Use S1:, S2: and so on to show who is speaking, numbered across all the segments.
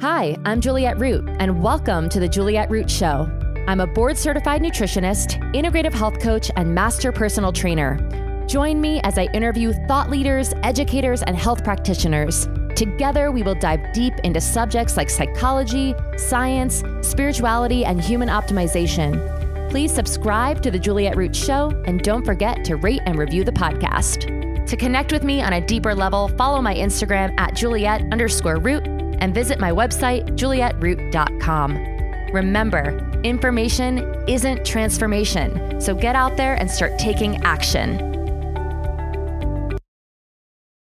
S1: Hi, I'm Juliette Root, and welcome to The Juliette Root Show. I'm a board certified nutritionist, integrative health coach, and master personal trainer. Join me as I interview thought leaders, educators, and health practitioners. Together, we will dive deep into subjects like psychology, science, spirituality, and human optimization. Please subscribe to The Juliette Root Show, and don't forget to rate and review the podcast. To connect with me on a deeper level, follow my Instagram at Juliette underscore root and visit my website, julietteroot.com. Remember, information isn't transformation, so get out there and start taking action.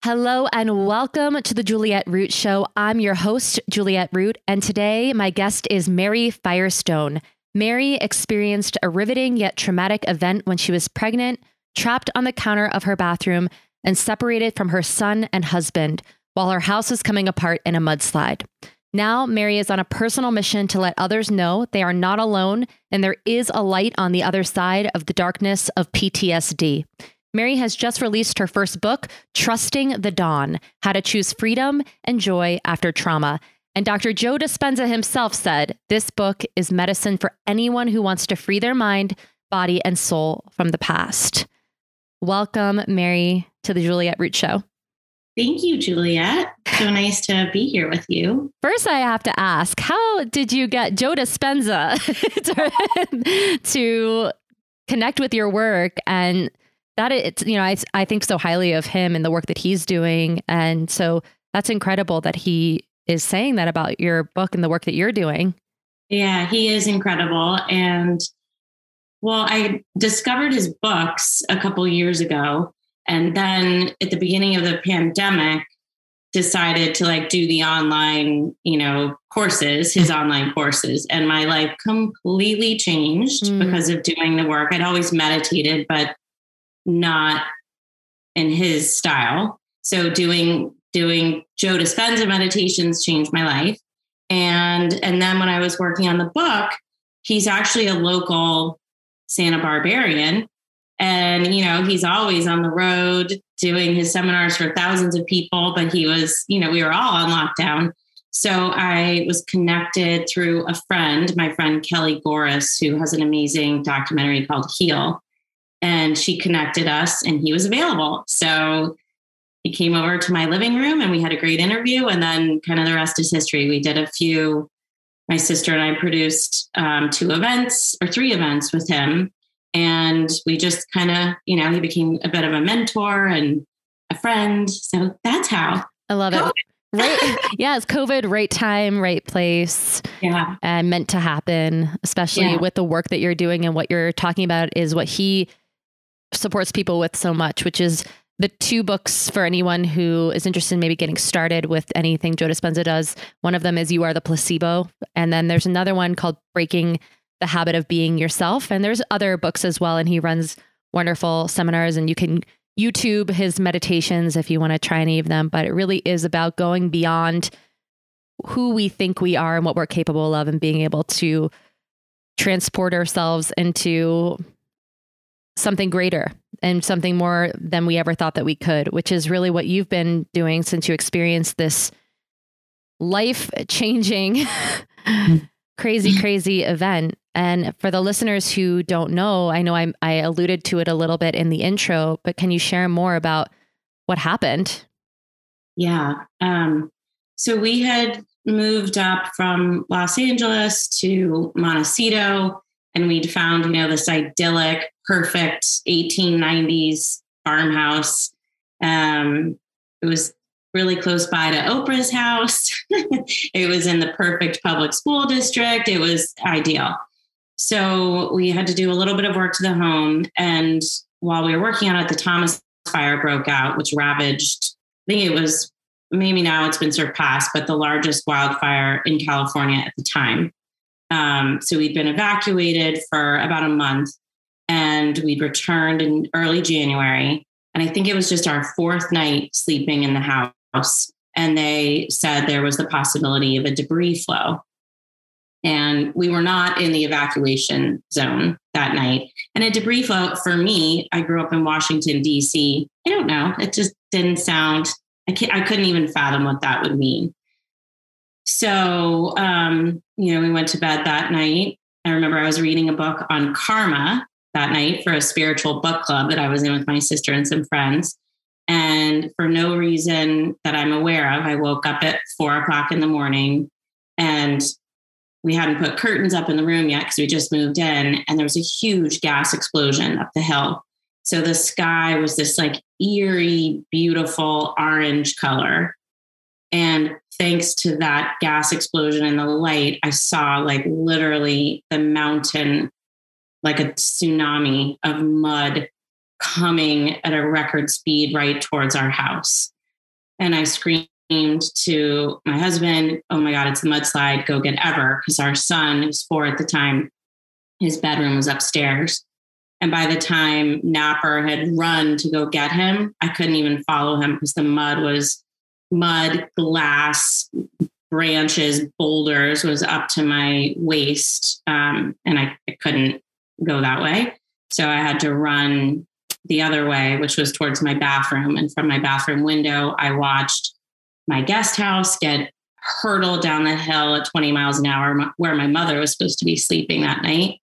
S1: Hello and welcome to the Juliette Root Show. I'm your host, Juliette Root, and today my guest is Mary Firestone. Mary experienced a riveting yet traumatic event when she was pregnant, trapped on the counter of her bathroom, and separated from her son and husband while her house is coming apart in a mudslide. Now, Mary is on a personal mission to let others know they are not alone and there is a light on the other side of the darkness of PTSD. Mary has just released her first book, Trusting the Dawn How to Choose Freedom and Joy After Trauma. And Dr. Joe Dispenza himself said this book is medicine for anyone who wants to free their mind, body, and soul from the past. Welcome, Mary, to the Juliette Root Show.
S2: Thank you, Juliette. So nice to be here with you.
S1: First, I have to ask, how did you get Joe Dispenza to, to connect with your work and that it's you know I I think so highly of him and the work that he's doing and so that's incredible that he is saying that about your book and the work that you're doing.
S2: Yeah, he is incredible and well, I discovered his books a couple years ago and then at the beginning of the pandemic decided to like do the online you know courses his online courses. And my life completely changed mm. because of doing the work. I'd always meditated but not in his style. So doing doing joe dispenza meditations changed my life. And and then when i was working on the book he's actually a local santa barbarian and, you know, he's always on the road doing his seminars for thousands of people, but he was, you know, we were all on lockdown. So I was connected through a friend, my friend Kelly Gores, who has an amazing documentary called Heal. And she connected us and he was available. So he came over to my living room and we had a great interview. And then kind of the rest is history. We did a few, my sister and I produced um, two events or three events with him and we just kind of, you know, he became a bit of a mentor and a friend. So that's how.
S1: I love COVID. it. Right. yeah, it's COVID, right time, right place.
S2: Yeah.
S1: And meant to happen, especially yeah. with the work that you're doing and what you're talking about is what he supports people with so much, which is the two books for anyone who is interested in maybe getting started with anything Joe Dispenza does. One of them is You Are the Placebo. And then there's another one called Breaking the habit of being yourself. And there's other books as well. And he runs wonderful seminars, and you can YouTube his meditations if you want to try any of them. But it really is about going beyond who we think we are and what we're capable of, and being able to transport ourselves into something greater and something more than we ever thought that we could, which is really what you've been doing since you experienced this life changing, hmm. Crazy, crazy event. And for the listeners who don't know, I know I, I alluded to it a little bit in the intro, but can you share more about what happened?
S2: Yeah. Um, so we had moved up from Los Angeles to Montecito, and we'd found, you know, this idyllic, perfect 1890s farmhouse. Um, it was really close by to Oprah's house. it was in the perfect public school district. It was ideal. So we had to do a little bit of work to the home. And while we were working on it, the Thomas fire broke out, which ravaged, I think it was maybe now it's been surpassed, but the largest wildfire in California at the time. Um, so we'd been evacuated for about a month and we'd returned in early January. And I think it was just our fourth night sleeping in the house. And they said there was the possibility of a debris flow. And we were not in the evacuation zone that night. And a debris flow for me, I grew up in Washington, D.C. I don't know. It just didn't sound, I, I couldn't even fathom what that would mean. so, um, you know, we went to bed that night. I remember I was reading a book on karma that night for a spiritual book club that I was in with my sister and some friends. And for no reason that I'm aware of, I woke up at four o'clock in the morning and we hadn't put curtains up in the room yet because we just moved in. And there was a huge gas explosion up the hill. So the sky was this like eerie, beautiful orange color. And thanks to that gas explosion and the light, I saw like literally the mountain, like a tsunami of mud coming at a record speed right towards our house. And I screamed to my husband, Oh my God, it's the mudslide, go get Ever. Because our son, who's four at the time, his bedroom was upstairs. And by the time Napper had run to go get him, I couldn't even follow him because the mud was mud, glass, branches, boulders was up to my waist. Um, and I, I couldn't go that way. So I had to run the other way, which was towards my bathroom. And from my bathroom window, I watched my guest house get hurtled down the hill at 20 miles an hour, where my mother was supposed to be sleeping that night.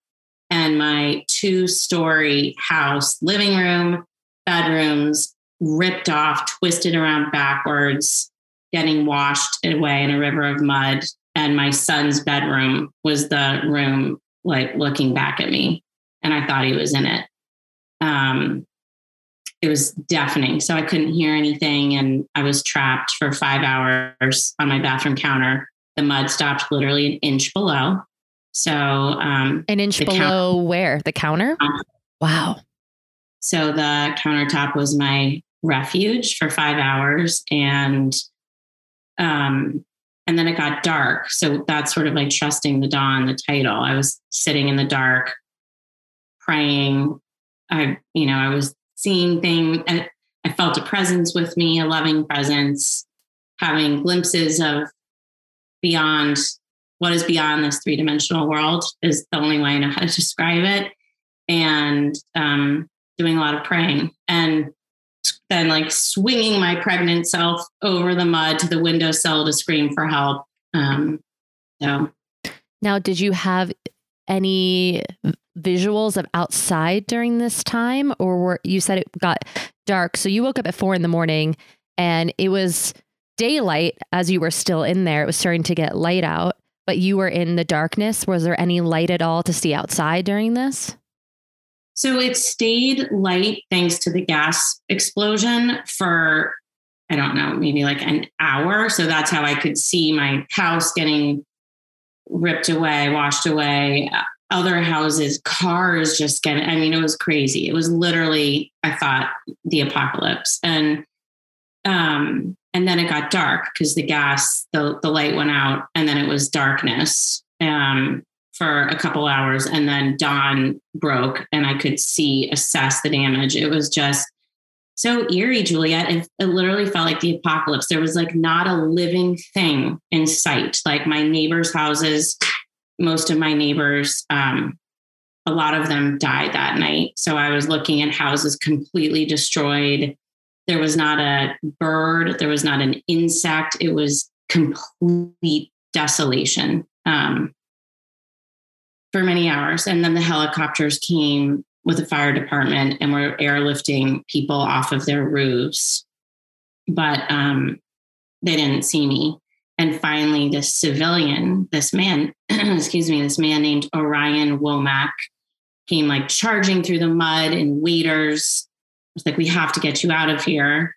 S2: And my two story house, living room, bedrooms, ripped off, twisted around backwards, getting washed away in a river of mud. And my son's bedroom was the room, like looking back at me. And I thought he was in it. Um, it was deafening. So I couldn't hear anything. And I was trapped for five hours on my bathroom counter. The mud stopped literally an inch below. So, um,
S1: an inch below counter- where? The counter? Wow.
S2: So the countertop was my refuge for five hours and um and then it got dark so that's sort of like trusting the dawn the title i was sitting in the dark praying i you know i was seeing things i, felt a presence with me a loving presence having glimpses of beyond what is beyond this three-dimensional world is the only way i know how to describe it and um, doing a lot of praying and then like swinging my pregnant self over the mud to the windowsill to scream for help. Um, so
S1: now, did you have any visuals of outside during this time, or were you said it got dark? So you woke up at four in the morning, and it was daylight as you were still in there. It was starting to get light out, but you were in the darkness. Was there any light at all to see outside during this?
S2: So it stayed light thanks to the gas explosion for, I don't know, maybe like an hour. So that's how I could see my house getting ripped away, washed away, uh, other houses, cars just getting, I mean, it was crazy. It was literally, I thought, the apocalypse. And, um, and then it got dark because the gas, the, the light went out and then it was darkness. Um, for a couple hours and then dawn broke and I could see, assess the damage. It was just so eerie, Juliette. It, it, literally felt like the apocalypse. There was like not a living thing in sight. Like my neighbors' houses, most of my neighbors, um, a lot of them died that night. So I was looking at houses completely destroyed. There was not a bird, there was not an insect. It was complete desolation. Um, for many hours. And then the helicopters came with the fire department and were airlifting people off of their roofs. But um, they didn't see me. And finally, this civilian, this man, excuse me, this man named Orion Womack came like charging through the mud and waders. was like, we have to get you out of here.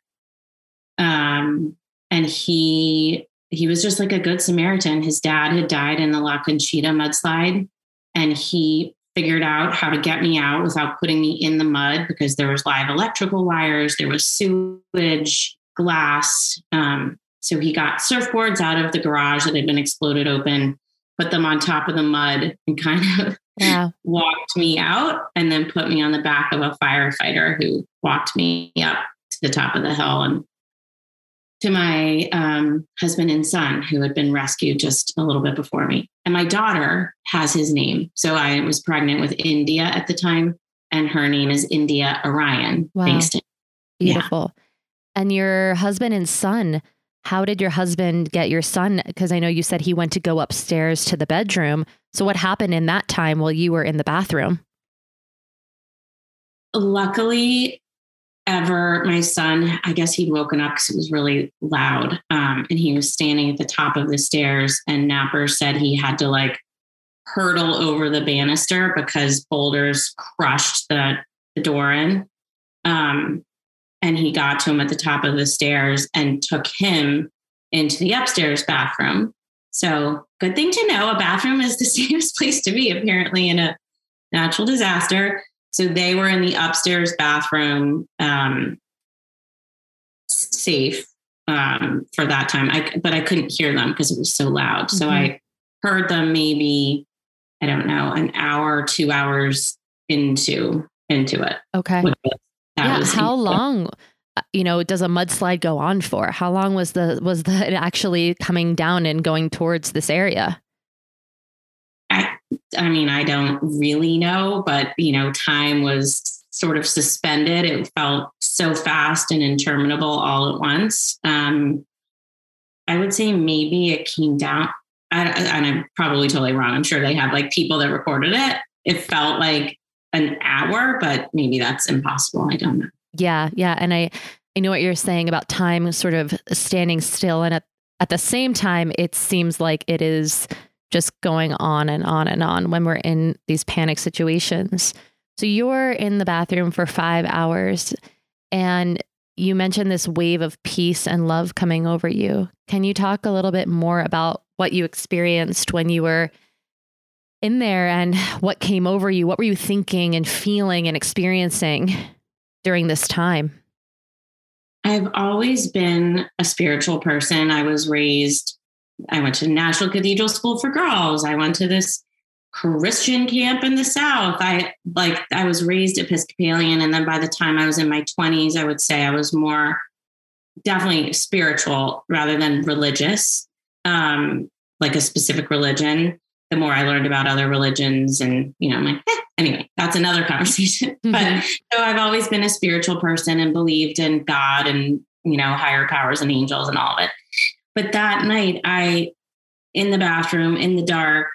S2: Um, and he he was just like a good Samaritan. His dad had died in the La Conchita mudslide and he figured out how to get me out without putting me in the mud because there was live electrical wires, there was sewage, glass. Um, so he got surfboards out of the garage that had been exploded open, put them on top of the mud, and kind of walked me out, and then put me on the back of a firefighter who walked me up to the top of the hill and to my um, husband and son who had been rescued just a little bit before me. And my daughter has his name. So I was pregnant with India at the time, and her name is India Orion.
S1: Wow. Thanks to Beautiful. Yeah. And your husband and son, how did your husband get your son? Because I know you said he went to go upstairs to the bedroom. So, what happened in that time while you were in the bathroom?
S2: Luckily, ever my son, I guess he'd woken up because it was really loud. Um, and he was standing at the top of the stairs, and Napper said he had to like hurdle over the banister because boulders crushed the, the door in. Um, and he got to him at the top of the stairs and took him into the upstairs bathroom. So, good thing to know a bathroom is the safest place to be, apparently, in a natural disaster. So, they were in the upstairs bathroom, um, safe um, for that time. I, but I couldn't hear them because it was so loud. Mm-hmm. So, I heard them maybe, I don't know, an hour, two hours into into it.
S1: Okay yeah. How long? Uh, you know, does a mudslide go on for? How long was the was the it actually coming down and going towards this area?
S2: I, I mean, I don't really know, but you know, time was sort of suspended. It felt so fast and interminable all at once. Um, I would say maybe it came down, I, and I'm probably totally wrong. I'm sure they have like people that recorded it. It felt like an hour, but maybe that's impossible. I don't know.
S1: Yeah, yeah, and I I know what you're saying about time sort of standing still and at at the same time it seems like it is just going on and on and on when we're in these panic situations. So you're in the bathroom for 5 hours and you mentioned this wave of peace and love coming over you. Can you talk a little bit more about what you experienced when you were in there and what came over you. What were you thinking and feeling and experiencing during this time?
S2: I've always been a spiritual person. I was raised, I went to National Cathedral School for Girls. I went to this Christian camp in the South. I like, I was raised Episcopalian. And then by the time I was in my 20s, I would say I was more definitely spiritual rather than religious, um, like a specific religion the more I learned about other religions and, you know, I'm like, eh, anyway, that's another conversation. Mm-hmm. But so I've always been a spiritual person and believed in God and, you know, higher powers and angels and all of it. But that night, I, in the bathroom, in the dark,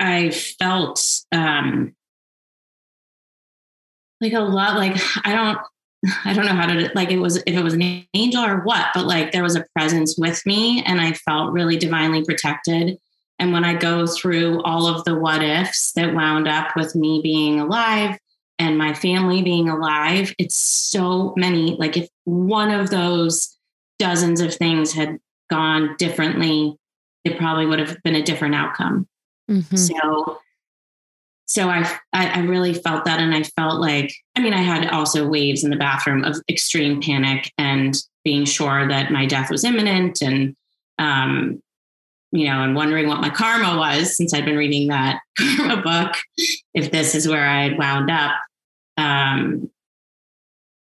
S2: I felt um, like a lot, like, I don't, I don't know how to like it was if it was an angel or what, but like there was a presence with me and I felt really divinely protected. And when I go through all of the what ifs that wound up with me being alive and my family being alive, it's so many. Like if one of those dozens of things had gone differently, it probably would have been a different outcome. Mm-hmm. So, so I, I really felt that, and I felt like I mean I had also waves in the bathroom of extreme panic and being sure that my death was imminent, and um, you know, and wondering what my karma was since I'd been reading that karma book, if this is where I had wound up. Um,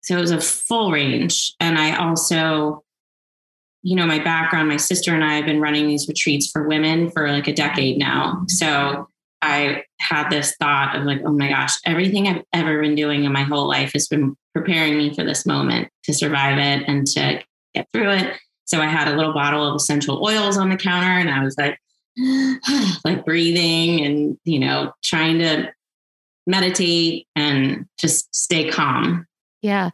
S2: so it was a full range. And I also, you know, my background, my sister and I have been running these retreats for women for like a decade now. So I had this thought of like, oh my gosh, everything I've ever been doing in my whole life has been preparing me for this moment to survive it and to get through it. So I had a little bottle of essential oils on the counter and I was like, like breathing and, you know, trying to meditate and just stay calm.
S1: Yeah.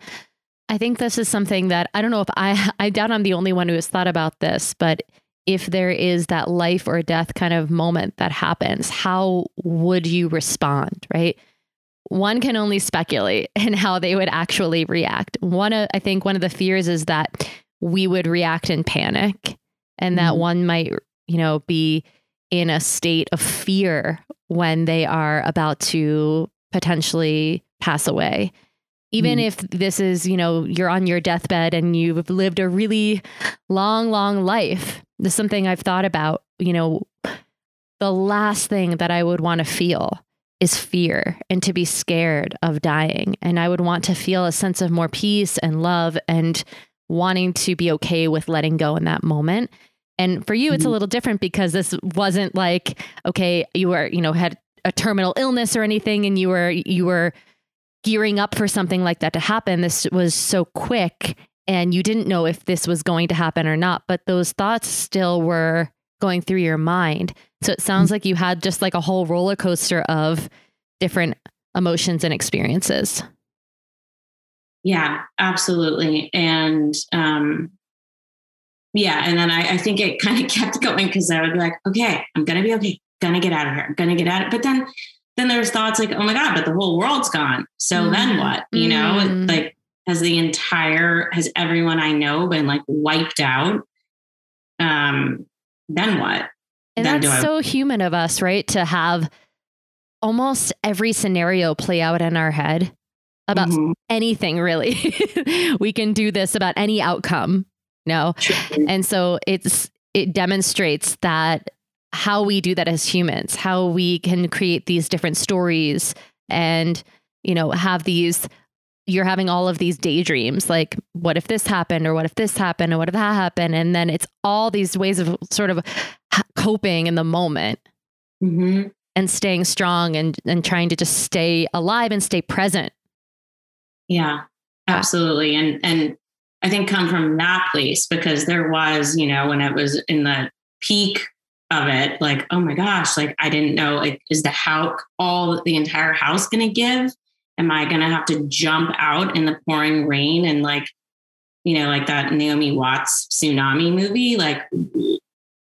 S1: I think this is something that I don't know if I, I doubt I'm the only one who has thought about this, but if there is that life or death kind of moment that happens, how would you respond? Right. One can only speculate in how they would actually react. One, I think one of the fears is that we would react in panic and that mm-hmm. one might, you know, be in a state of fear when they are about to potentially pass away. Even mm. if this is, you know, you're on your deathbed and you've lived a really long, long life. This is something I've thought about, you know, the last thing that I would want to feel is fear and to be scared of dying. And I would want to feel a sense of more peace and love and wanting to be okay with letting go in that moment. And for you, it's mm-hmm. a little different because this wasn't like, okay, you were, you know, had a terminal illness or anything and you were, you were gearing up for something like that to happen. This was so quick and you didn't know if this was going to happen or not, but those thoughts still were going through your mind. So it sounds like you had just like a whole roller coaster of different emotions and experiences.
S2: Yeah, absolutely. And um, yeah, and then I, I think it kind of kept going because I would be like, okay, I'm gonna be okay, gonna get out of here, I'm gonna get out of it. But then then there's thoughts like, oh my God, but the whole world's gone. So mm. then what? You know, mm. like has the entire has everyone I know been like wiped out? Um, then what?
S1: And then that's so human of us, right? To have almost every scenario play out in our head about mm-hmm. anything really. we can do this about any outcome. No. And so it's it demonstrates that how we do that as humans, how we can create these different stories and, you know, have these you're having all of these daydreams like what if this happened or what if this happened or what if that happened and then it's all these ways of sort of coping in the moment mm-hmm. and staying strong and and trying to just stay alive and stay present
S2: yeah absolutely and and i think come from that place because there was you know when it was in the peak of it like oh my gosh like i didn't know like is the how all the entire house to give am I to have to jump out in the pouring rain and like, you know, like that Naomi Watts tsunami movie? Like,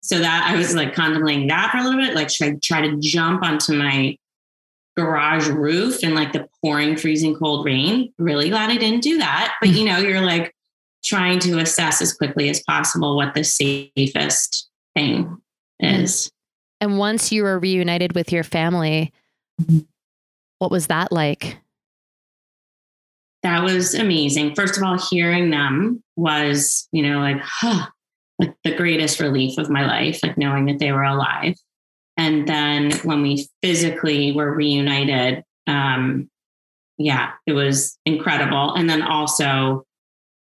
S2: so that I was like contemplating that for a little bit. Like, should I try to jump onto my garage roof and like the pouring, freezing cold rain? Really glad I didn't do that. But, mm. you know, you're like trying to assess as quickly as possible what the safest thing mm. is.
S1: And once you were reunited with your family, what was that like?
S2: that was amazing. First of all, hearing them was, you know, like, huh, like the greatest relief of my life, like knowing that they were alive. And then when we physically were reunited, um, yeah, it was incredible. And then also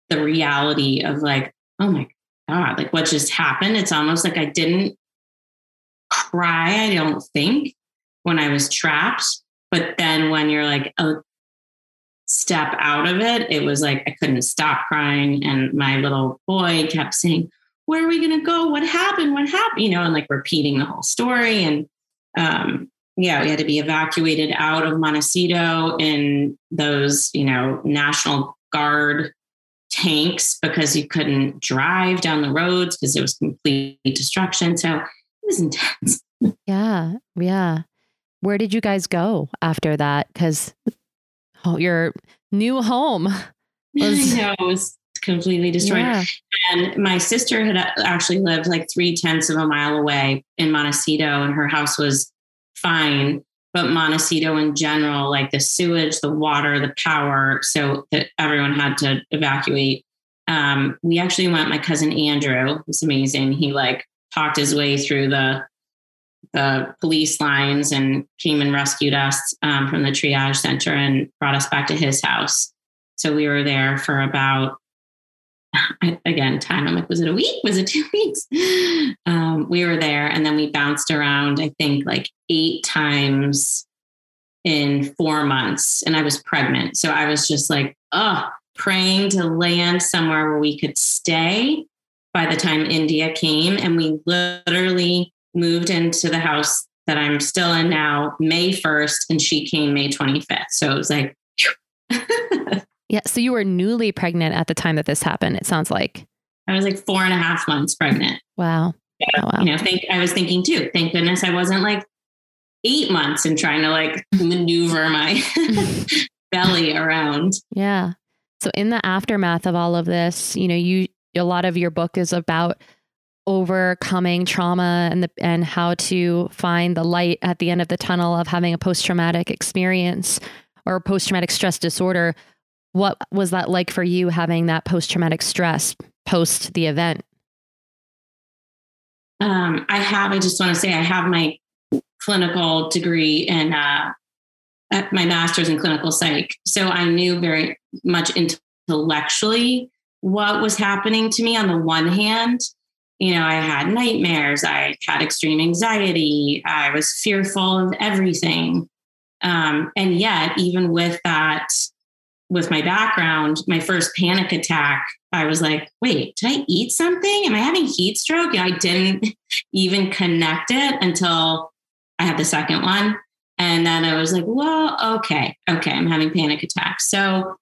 S2: the reality of like, oh my God, like what just happened? It's almost like I didn't cry, I don't think, when I was trapped. But then when you're like, a step out of it, it was like I couldn't stop crying. And my little boy kept saying, Where are we going to go? What happened? What happened? You know, and like repeating the whole story. And um, yeah, we had to be evacuated out of Montecito in those, you know, National Guard tanks because you couldn't drive down the roads because it was complete destruction. So it was intense.
S1: Yeah. Yeah. Where did you guys go after that? Because oh, your new home
S2: was, know, was completely destroyed. Yeah. And my sister had actually lived like three tenths of a mile away in Montecito, and her house was fine. But Montecito in general, like the sewage, the water, the power, so that everyone had to evacuate. Um, we actually went, my cousin Andrew was amazing. He like talked his way through the the police lines and came and rescued us um, from the triage center and brought us back to his house. So we were there for about, again, time. I'm like, was it a week? Was it two weeks? Um, we were there and then we bounced around, I think, like eight times in four months. And I was pregnant. So I was just like, oh, praying to land somewhere where we could stay by the time India came. And we literally moved into the house that I'm still in now May 1st, and she came May 25th. So it was like,
S1: yeah. So you were newly pregnant at the time that this happened, it sounds like.
S2: I was like four and a half months pregnant.
S1: Wow.
S2: Yeah. Oh, wow. You know, think I was thinking too, thank goodness I wasn't like eight months and trying to like maneuver my belly around.
S1: Yeah. So in the aftermath of all of this, you know, you a lot of your book is about overcoming trauma and the and how to find the light at the end of the tunnel of having a post-traumatic experience or post-traumatic stress disorder what was that like for you having that post-traumatic stress post the event?
S2: Um, i have i just want to say i have my clinical degree and uh, my master's in clinical psych. So i knew very much intellectually what was happening to me on the one hand. You know, I had nightmares, I had extreme anxiety, I was fearful of everything. Um, and yet, even with that with my background, my first panic attack, I was like, wait, did I eat something? Am I having heat stroke? I didn't even connect it until I had the second one. And then I was like, well, okay, okay, I'm having panic attacks. So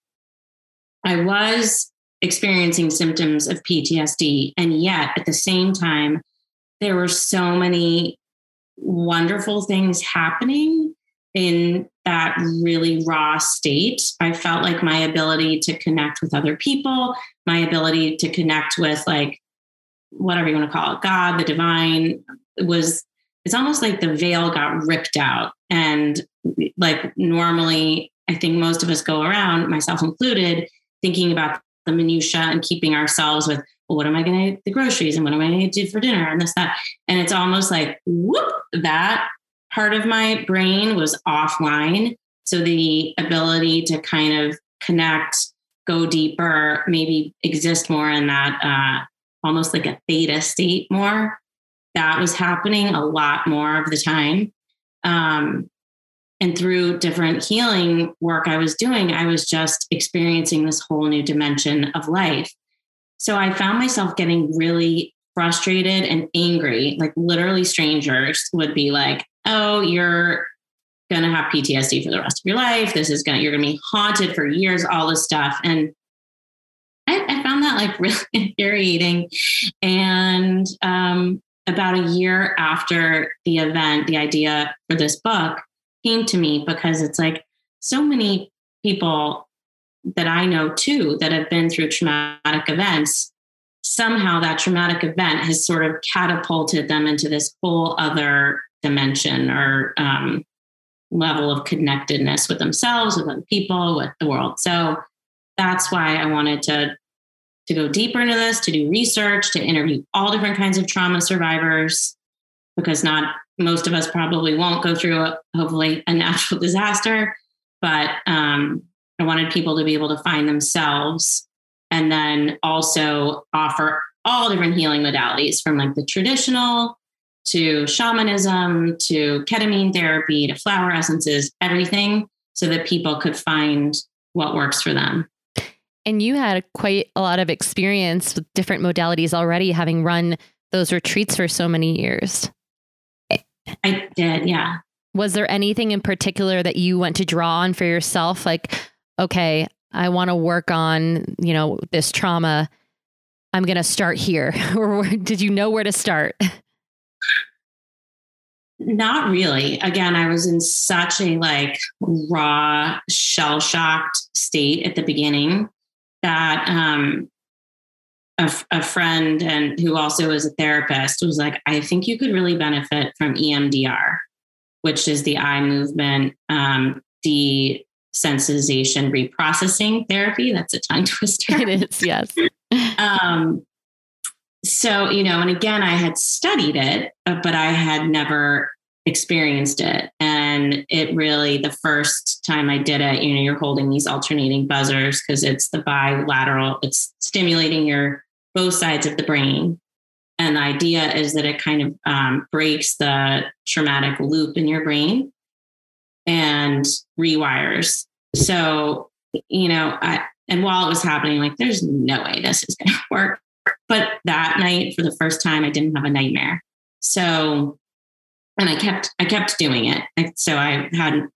S2: I was experiencing symptoms of PTSD. And yet at the same time, there were so many wonderful things happening in that really raw state. I felt like my ability to connect with other people, my ability to connect with like whatever you want to call it, God, the divine was it's almost like the veil got ripped out. And like normally, I think most of us go around, myself included, thinking about the minutia and keeping ourselves with, well, what am I going to the groceries and what am I going to do for dinner and this that. And it's almost like whoop, that part of my brain was offline. So the ability to kind of connect, go deeper, maybe exist more in that uh, almost like a theta state more. That was happening a lot more of the time. Um, and through different healing work I was doing, I was just experiencing this whole new dimension of life. So I found myself getting really frustrated and angry. Like literally, strangers would be like, Oh, you're going to have PTSD for the rest of your life. This is going to, you're going to be haunted for years, all this stuff. And I, I found that like really infuriating. And um, about a year after the event, the idea for this book came to me because it's like so many people that I know too that have been through traumatic events. Somehow that traumatic event has sort of catapulted them into this whole other dimension or um, level of connectedness with themselves, with other people, with the world. So that's why I wanted to to go deeper into this, to do research, to interview all different kinds of trauma survivors, because not most of us probably won't go through a, hopefully a natural disaster, but um, I wanted people to be able to find themselves and then also offer all different healing modalities from like the traditional to shamanism to ketamine therapy to flower essences, everything so that people could find what works for them.
S1: And you had quite a lot of experience with different modalities already, having run those retreats for so many years.
S2: I did, yeah.
S1: Was there anything in particular that you went to draw on for yourself? Like, okay, I want to work on, you know, this trauma. I'm going to start here. or did you know where to start?
S2: Not really. Again, I was in such a like raw, shell shocked state at the beginning that um, a, a, friend and who also is a therapist was like, I think you could really benefit from EMDR, which is the eye movement um, desensitization reprocessing therapy. That's a tongue twister.
S1: It is, yes.
S2: um, so, you know, and again, I had studied it, uh, but I had never experienced it. And it really, the first time I did it, you know, you're holding these alternating buzzers because it's the bilateral, it's stimulating your both sides of the brain. And the idea is that it kind of um, breaks the traumatic loop in your brain and rewires. So, you know, I, and while it was happening, like, there's no way this is going to work. But that night, for the first time, I didn't have a nightmare. So and I kept I kept doing it. So I had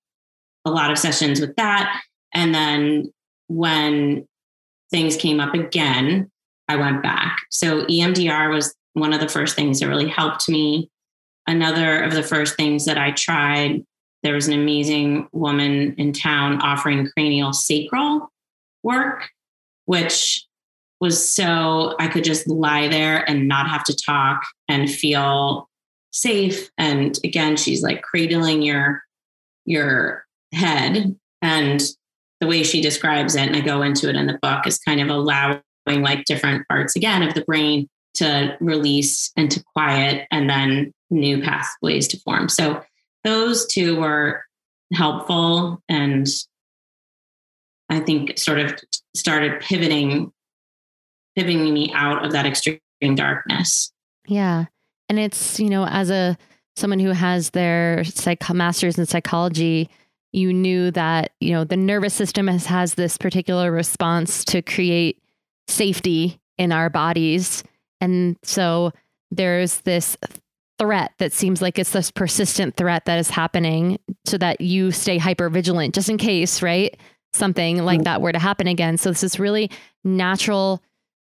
S2: a lot of sessions with that, and then when things came up again, I went back. So EMDR was one of the first things that really helped me. Another of the first things that I tried, there was an amazing woman in town offering cranial sacral work, which was so I could just lie there and not have to talk and feel safe. And again she's like cradling your your head. And the way she describes it and i go into it in the book is kind of allowing like different parts again of the brain to release and to quiet and then new pathways to form. So those two were helpful and i think sort of started pivoting pivoting me out of that extreme darkness.
S1: Yeah and it's, you know, as a someone who has their psych master's in psychology, you knew that, you know, the nervous system has, has this particular response to create safety in our bodies. And so there's this threat that seems like it's this persistent threat that is happening so that you stay hyper vigilant just in case, right? Something like mm-hmm. that were to happen again. So this is really natural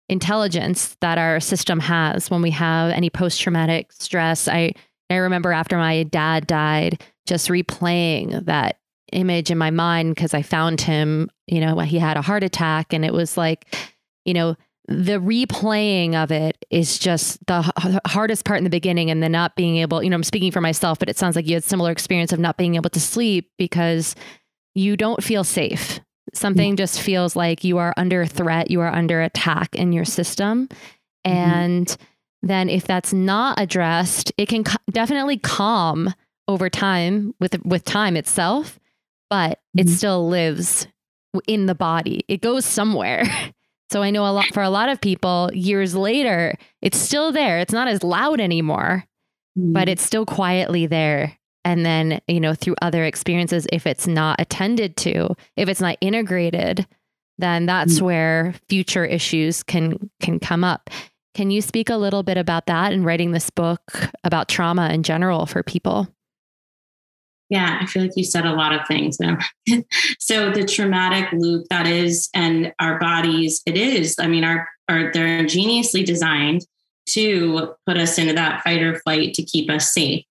S1: intelligence that our system has when we have any post traumatic stress. I I remember after my dad died, just replaying that image in my mind because I found him, you know, he had a heart attack and it was like, you know, the replaying of it is just the hardest part in the beginning and the not being able, you know, I'm speaking for myself, but it sounds like you had similar experience of not being able to sleep because you don't feel safe. Something just feels like you are under threat, you are under attack in your system. Mm-hmm. And then if that's not addressed, it can definitely calm over time with with time itself, but mm-hmm. it still lives in the body. It goes somewhere. So I know a lot for a lot of people years later, it's still there. It's not as loud anymore, mm. but it's still quietly there. And then, you know, through other experiences, if it's not attended to, if it's not integrated, then that's mm. where future issues can can come up. Can you speak a little bit about that and writing this book about trauma in general for people?
S2: Yeah, I feel like you said a lot of things there. so the traumatic loop that is, and our bodies, it is. I mean, our, our they're ingeniously designed to put us into that fight or flight to keep us safe.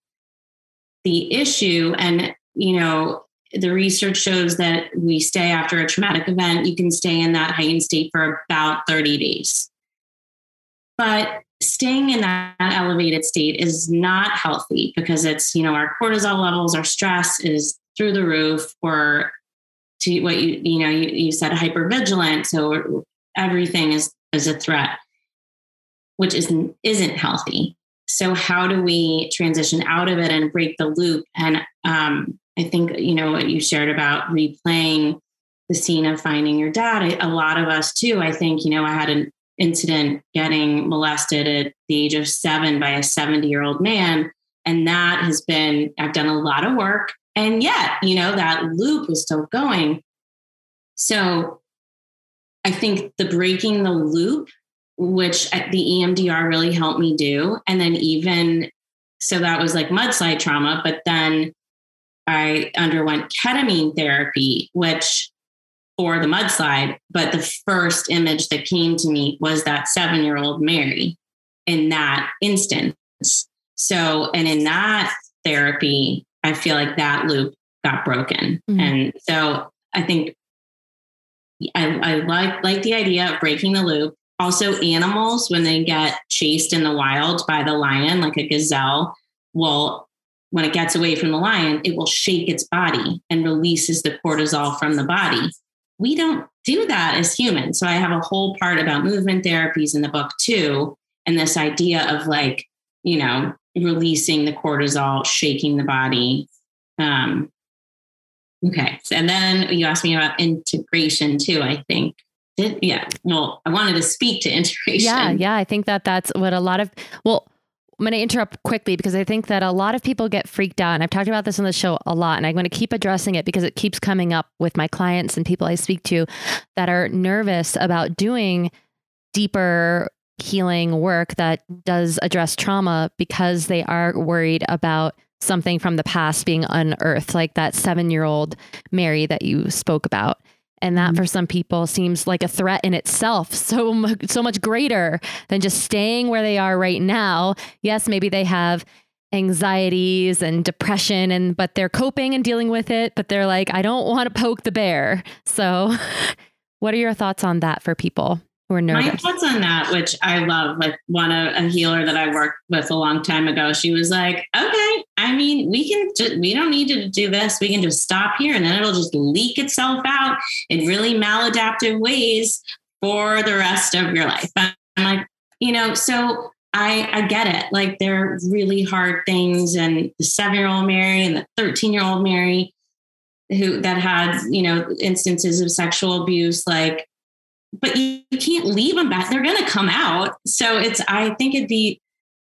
S2: The issue, and you know, the research shows that we stay after a traumatic event, you can stay in that heightened state for about 30 days. But staying in that elevated state is not healthy because it's, you know, our cortisol levels, our stress is through the roof. Or to what you, you know, you, you said hypervigilant. So everything is, is a threat, which isn't, isn't healthy. So how do we transition out of it and break the loop? And um, I think, you know, what you shared about replaying the scene of finding your dad, a lot of us too, I think, you know, I had an incident getting molested at the age of seven by a 70 year old man. And that has been, I've done a lot of work. And yet, you know, that loop is still going. So I think the breaking the loop, which the EMDR really helped me do. And then even, so that was like mudslide trauma, but then I underwent ketamine therapy, which for the mudslide, but the first image that came to me was that seven year old Mary in that instance. So, and in that therapy, I feel like that loop got broken. Mm-hmm. And so I think I, I like like the idea of breaking the loop. Also, animals when they get chased in the wild by the lion, like a gazelle, will when it gets away from the lion, it will shake its body and releases the cortisol from the body we don't do that as humans. So I have a whole part about movement therapies in the book too. And this idea of like, you know, releasing the cortisol, shaking the body. Um, okay. And then you asked me about integration too, I think. Did, yeah. Well, I wanted to speak to integration.
S1: Yeah. Yeah. I think that that's what a lot of, well, I'm going to interrupt quickly because I think that a lot of people get freaked out. And I've talked about this on the show a lot. And I'm going to keep addressing it because it keeps coming up with my clients and people I speak to that are nervous about doing deeper healing work that does address trauma because they are worried about something from the past being unearthed, like that seven year old Mary that you spoke about. And that mm-hmm. for some people seems like a threat in itself, so much, so much greater than just staying where they are right now. Yes, maybe they have anxieties and depression and but they're coping and dealing with it, but they're like I don't want to poke the bear. So what are your thoughts on that for people? who are nervous?
S2: My thoughts on that, which I love, like one a, a healer that I worked with a long time ago, she was like, "Okay, I mean, we can we don't need to do this. We can just stop here, and then it'll just leak itself out in really maladaptive ways for the rest of your life." I'm like, you know, so I I get it. Like they're really hard things, and the seven year old Mary and the thirteen year old Mary who that had you know instances of sexual abuse like but you, can't leave them back. They're going to come out. So it's, I think it'd be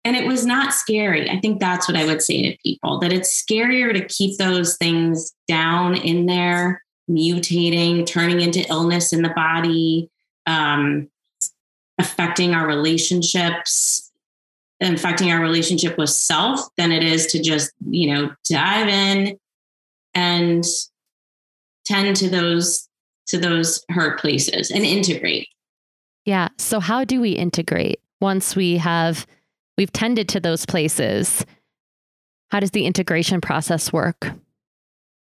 S2: and it was not scary. I think that's what I would say to people that it's scarier to keep those things down in there, mutating, turning into illness in the body, um, affecting our relationships, affecting our relationship with self than it is to just, you know, dive in and tend to those to those hurt places and integrate.
S1: Yeah. So how do we integrate once we have we've tended to those places? How does the integration process work?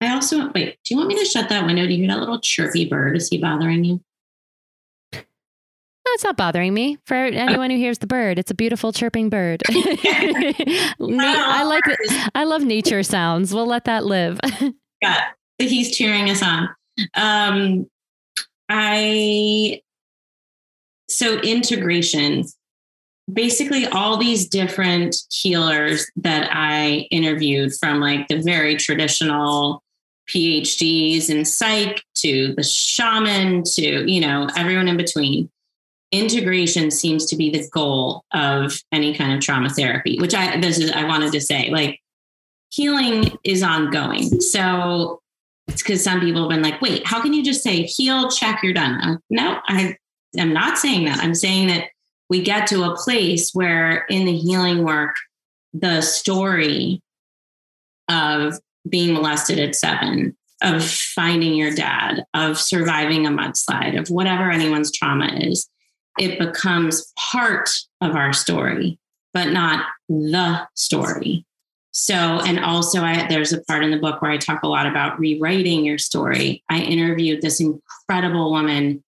S2: I also wait, do you want me to shut that window? Do you hear that little chirpy bird? Is he bothering you?
S1: No, it's not bothering me. For anyone who hears the bird, it's a beautiful chirping bird. I like it. I love nature sounds. We'll let that live.
S2: yeah, he's cheering us on. Um, I so integration basically all these different healers that I interviewed from like the very traditional PhDs in psych to the shaman to, you know, everyone in between. Integration seems to be the goal of any kind of trauma therapy, which I this is I wanted to say. Like healing is ongoing. So it's because some people have been like, wait, how can you just say heal, check, you're done? Uh, no, I am not saying that. I'm saying that we get to a place where in the healing work, the story of being molested at seven, of finding your dad, of surviving a mudslide, of whatever anyone's trauma is, it becomes part of our story, but not the story. So, and also, I, there's a part in the book where I talk a lot about rewriting your story. I interviewed this incredible woman,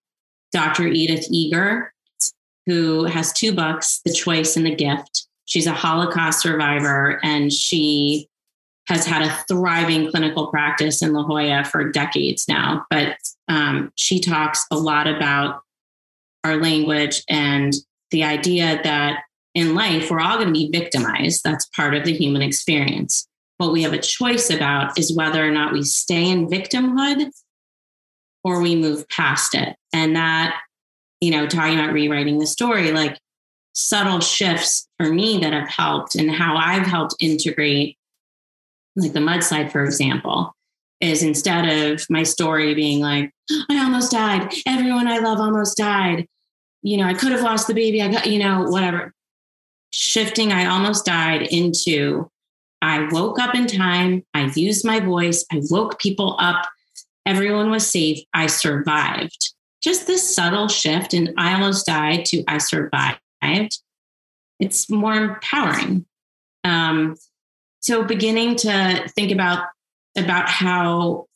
S2: Dr. Edith Eger, who has two books, The Choice and The Gift. She's a Holocaust survivor and she has had a thriving clinical practice in La Jolla for decades now. But um, she talks a lot about our language and the idea that in life, we're all going to be victimized. That's part of the human experience. What we have a choice about is whether or not we stay in victimhood or we move past it. And that you know, talking about rewriting the story, like subtle shifts for me that have helped and how I've helped integrate, like the mudslide, for example, is instead of my story being like, oh, I almost died, everyone I love almost died, you know, I could have lost the baby, I got, you know, whatever. Shifting, I almost died into I woke up in time, I used my voice, I woke people up, everyone was safe, I survived just this subtle shift and I almost died to I survived. It's more empowering. Um, so beginning to think about about how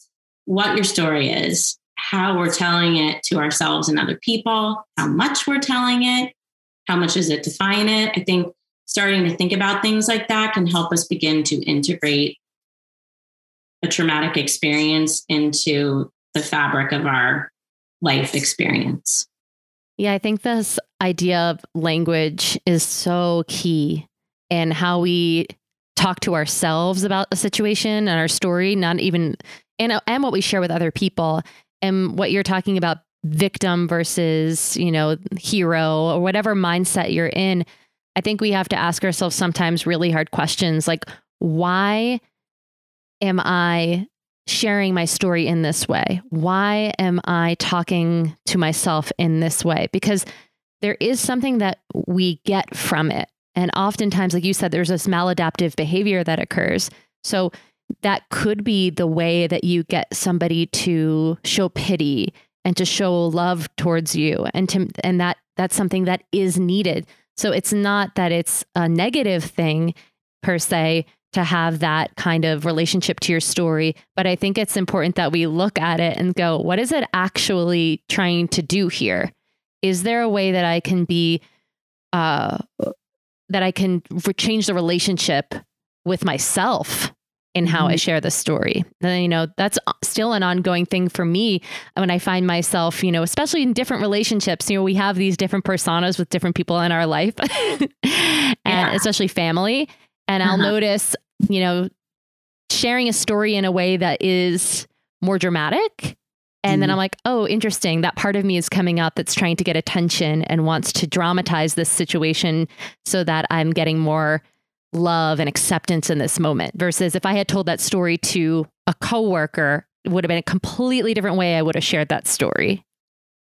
S2: what your story is, how we're telling it to ourselves and other people, how much we're telling it, how much does it define it? I think starting to think about things like that can help us begin to integrate a traumatic experience into the fabric of our life experience.
S1: Yeah, I think this idea of language is so key in how we talk to ourselves about a situation and our story, not even and and what we share with other people. And what you're talking about victim versus, you know, hero or whatever mindset you're in, I think we have to ask ourselves sometimes really hard questions like why am I sharing my story in this way? Why am I talking to myself in this way? Because there is something that we get from it. And oftentimes, like you said, there's this maladaptive behavior that occurs. So that could be the way that you get somebody to show pity and to show love towards you and to and that that's something that is needed. So it's not that it's a negative thing per se, to have that kind of relationship to your story. But I think it's important that we look at it and go, what is it actually trying to do here? Is there a way that I can be, uh, that I can change the relationship with myself in how mm-hmm. I share the story. And, you know, that's still an ongoing thing for me when I find myself, you know, especially in different relationships, you know, we have these different personas with different people in our life and yeah. especially family. And I'll uh-huh. notice, you know, sharing a story in a way that is more dramatic And then mm-hmm. I'm like, oh, interesting. That part of me is coming out that's trying to get attention and wants to dramatize this situation so that I'm getting more love and acceptance in this moment. Versus if I had told that story to a coworker, it would have been a completely different way I would have shared that story.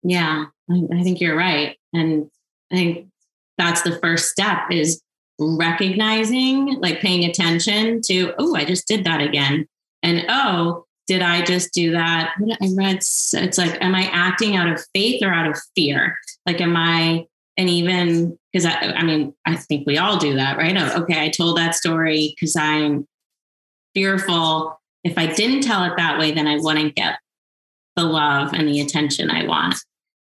S2: Yeah, I think you're right. And I think that's the first step is recognizing, like paying attention to, oh, I just did that again. And oh, did I just do that? I read, it's like, am I acting out of faith or out of fear? Like, am I, and even because I, I mean, I think we all do that, right? Oh, okay, I told that story because I'm fearful. If I didn't tell it that way, then I wouldn't get the love and the attention I want.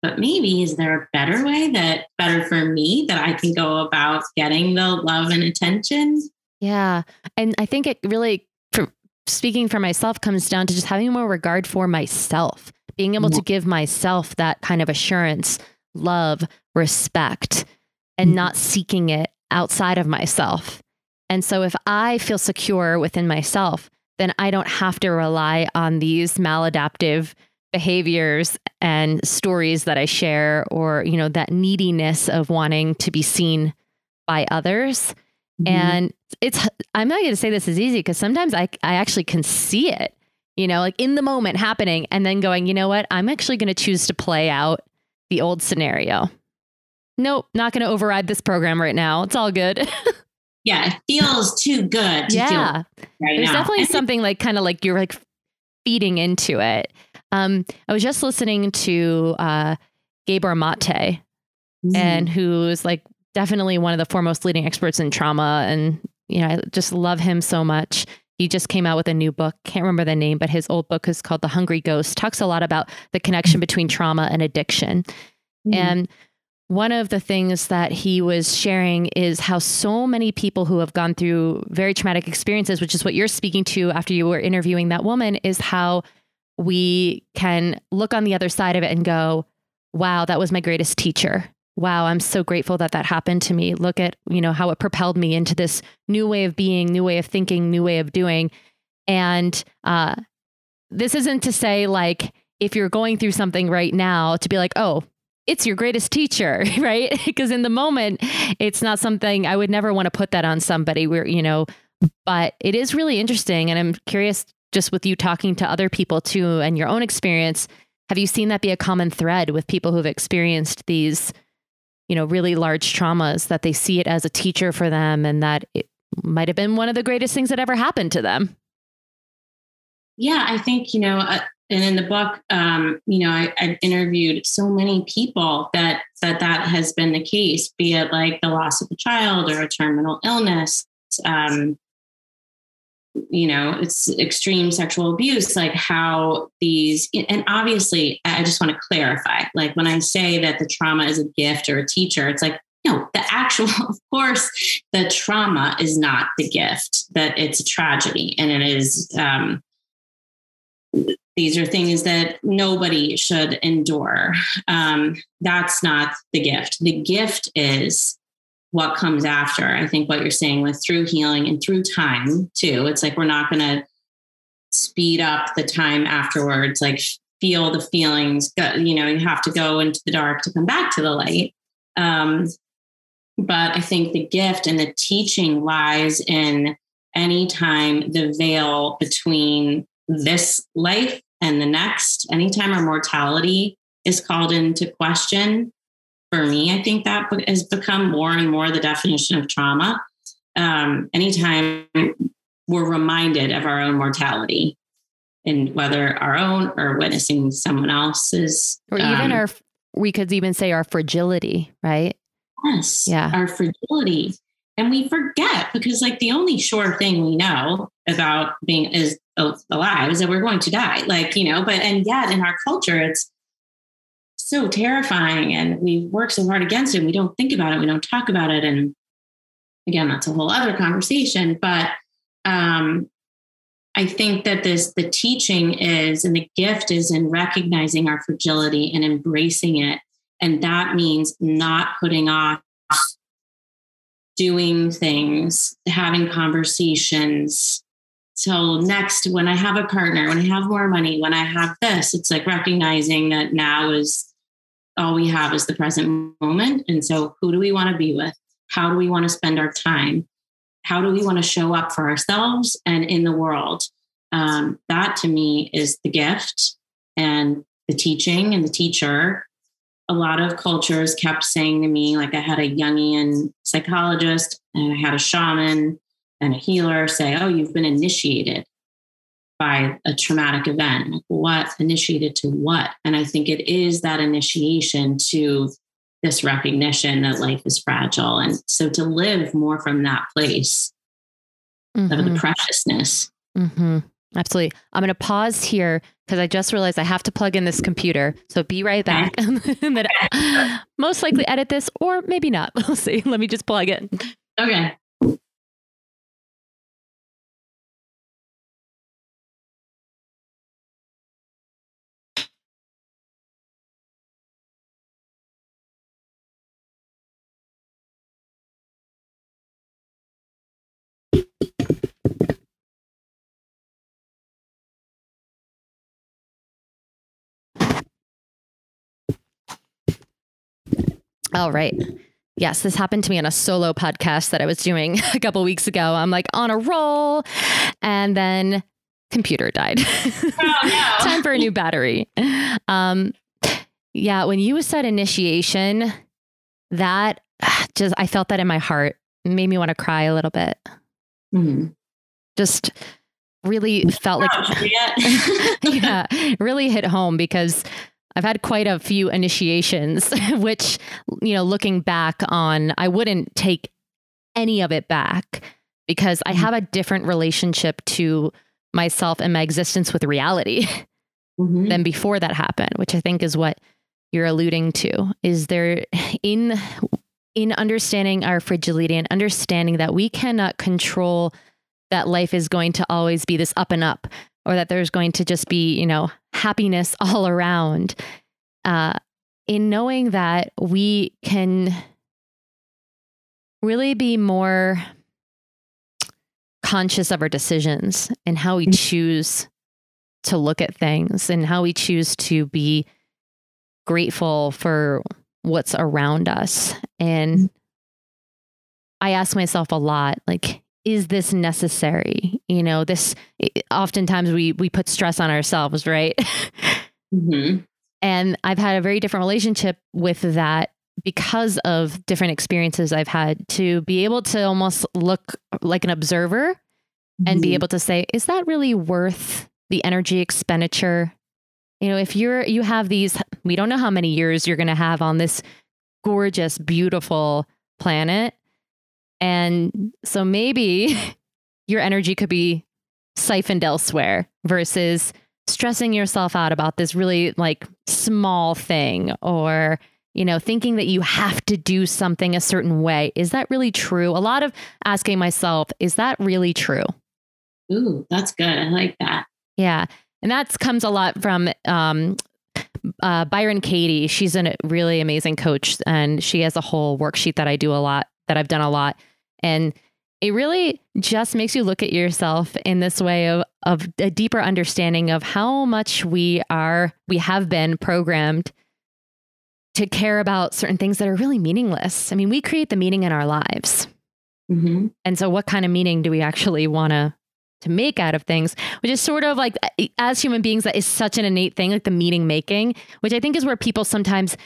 S2: But maybe is there a better way that better for me that I can go about getting the love and attention?
S1: Yeah. And I think it really for, speaking for myself comes down to just having more regard for myself, being able to give myself that kind of assurance, love, respect, and mm-hmm. not seeking it outside of myself. And so if I feel secure within myself, then I don't have to rely on these maladaptive behaviors and stories that I share or, you know, that neediness of wanting to be seen by others. Mm-hmm. And it's I'm not going to say this is easy because sometimes I I actually can see it, you know, like in the moment happening and then going, you know what? I'm actually going to choose to play out the old scenario. Nope, not going to override this program right now. It's all good.
S2: yeah, it feels too good. To
S1: yeah, right there's now. definitely something like kind of like you're like feeding into it. Um, I was just listening to uh, Gabor Mate, mm. and who's like definitely one of the foremost leading experts in trauma. And, you know, I just love him so much. He just came out with a new book. Can't remember the name, but his old book is called The Hungry Ghost. Talks a lot about the connection between trauma and addiction. Mm. And one of the things that he was sharing is how so many people who have gone through very traumatic experiences, which is what you're speaking to after you were interviewing that woman, is how we can look on the other side of it and go, wow, that was my greatest teacher wow, I'm so grateful that that happened to me. Look at, you know, how it propelled me into this new way of being, new way of thinking, new way of doing. And uh, this isn't to say like, if you're going through something right now, to be like, oh, it's your greatest teacher, right? because in the moment, it's not something I would never want to put that on somebody where, you know, but it is really interesting. And I'm curious just with you talking to other people too and your own experience. Have you seen that be a common thread with people who've experienced these you know, really large traumas, that they see it as a teacher for them and that it might have been one of the greatest things that ever happened to them.
S2: Yeah, I think, you know, uh, and in the book, um, you know, I, have interviewed so many people that that that has been the case, be it like the loss of a child or a terminal illness, um, you know it's extreme sexual abuse like how these and obviously i just want to clarify like when i say that the trauma is a gift or a teacher it's like no the actual of course the trauma is not the gift that it's a tragedy and it is um these are things that nobody should endure. Um that's not the gift. The gift is what comes after. I think what you're saying with through healing and through time too. It's like we're not going to speed up the time afterwards, like feel the feelings. You know, you have to go into the dark to come back to the light. Um, but I think the gift and the teaching lies in anytime the veil between this life and the next, anytime our mortality is called into question, for me, I think that has become more and more the definition of trauma. Um, anytime we're reminded of our own mortality, and whether our own or witnessing someone else's,
S1: or even um, our, we could even say our fragility, right?
S2: Yes, yeah, our fragility, and we forget because, like, the only sure thing we know about being is alive is that we're going to die. Like, you know, but and yet in our culture, it's so terrifying and we work so hard against it. We don't think about it. We don't talk about it. And again, that's a whole other conversation. But um, I think that this the teaching is and the gift is in recognizing our fragility and embracing it. And that means not putting off doing things, having conversations, so next when i have a partner when i have more money when i have this it's like recognizing that now is all we have is the present moment. And so who do we want to be with? How do we want to spend our time? How do we want to show up for ourselves and in the world? Um, that to me is the gift and the teaching and the teacher. A lot of cultures kept saying to me like i had a jungian psychologist and i had a shaman and a healer say, Oh, you've been initiated by a traumatic event. Like, what initiated to what? And I think it is that initiation to this recognition that life is fragile. And so to live more from that place mm-hmm. of the mm-hmm. preciousness.
S1: Mm-hmm. Absolutely. I'm going to pause here because I just realized I have to plug in this computer. So be right back. Okay. most likely edit this or maybe not. We'll see. Let me just plug in.
S2: Okay.
S1: All right. Yes, this happened to me on a solo podcast that I was doing a couple weeks ago. I'm like on a roll, and then computer died. Oh, no. Time for a new battery. Um, yeah, when you said initiation, that just I felt that in my heart. It made me want to cry a little bit. Mm-hmm. Just really felt like yeah, really hit home because I've had quite a few initiations, which, you know, looking back on, I wouldn't take any of it back because I mm-hmm. have a different relationship to myself and my existence with reality mm-hmm. than before that happened, which I think is what you're alluding to. Is there in in understanding our fragility and understanding that we cannot control that life is going to always be this up and up or that there's going to just be, you know, happiness all around. Uh, in knowing that we can really be more conscious of our decisions and how we mm-hmm. choose to look at things and how we choose to be grateful for what's around us. And mm-hmm. I ask myself a lot, like, is this necessary? You know, this oftentimes we we put stress on ourselves, right? Mm-hmm. And I've had a very different relationship with that because of different experiences I've had to be able to almost look like an observer mm-hmm. and be mm-hmm. able to say, is that really worth the energy expenditure? You know, if you're you have these, we don't know how many years you're going to have on this gorgeous, beautiful planet and so maybe your energy could be siphoned elsewhere versus stressing yourself out about this really like small thing or you know thinking that you have to do something a certain way. Is that really true? A lot of asking myself is that really true?
S2: Ooh that's good. I like that.
S1: Yeah. And that comes a lot from um, uh, byron katie. She's a really amazing coach and she has a whole worksheet that i do a lot that i've done a lot and it really just makes you look at yourself in this way of, of a deeper understanding of how much we are, we have been programmed to care about certain things that are really meaningless. I mean, we create the meaning in our lives. Mm-hmm. And so, what kind of meaning do we actually want to to make out of things, which is sort of like as human beings, that is such an innate thing, like the meaning making, which I think is where people sometimes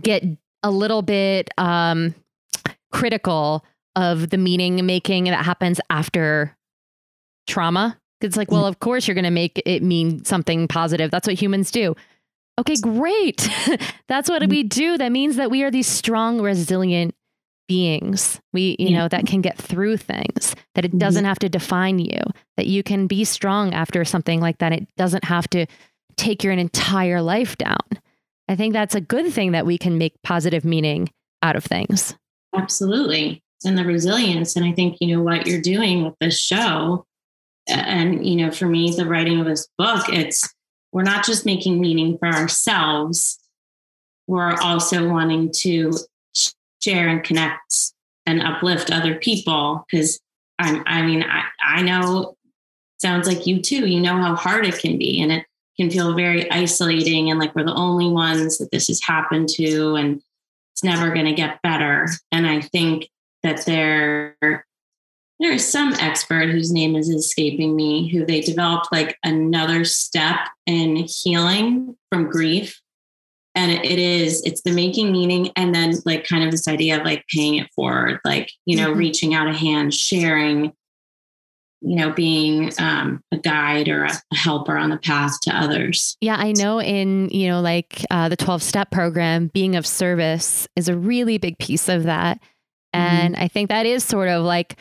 S1: get a little bit um, critical of the meaning making that happens after trauma. It's like, well, of course you're going to make it mean something positive. That's what humans do. Okay, great. That's what we do. That means that we are these strong, resilient beings. We, you yeah. know, that can get through things, that it mm-hmm. doesn't have to define you, that you can be strong after something like that. It doesn't have to take your entire life down. I think that's a good thing that we can make positive meaning out of things.
S2: Absolutely and the resilience. And I think, you know, what you're doing with this show, and, you know, for me, the writing of this book, it's we're not just making meaning for ourselves, we're also wanting to share and connect and uplift other people. Because I'm, I mean, I, I know sounds like you too. You know how hard it can be, and it can feel very isolating and like we're the only ones that this has happened to, and it's never going to get better. And I think that there there is some expert whose name is escaping me who they developed like another step in healing from grief and it is it's the making meaning and then like kind of this idea of like paying it forward like you know mm-hmm. reaching out a hand sharing you know being um, a guide or a, helper on the path to others
S1: yeah i know in you know like uh, the 12 step program being of service is a really big piece of that. And mm-hmm. i think that is sort of like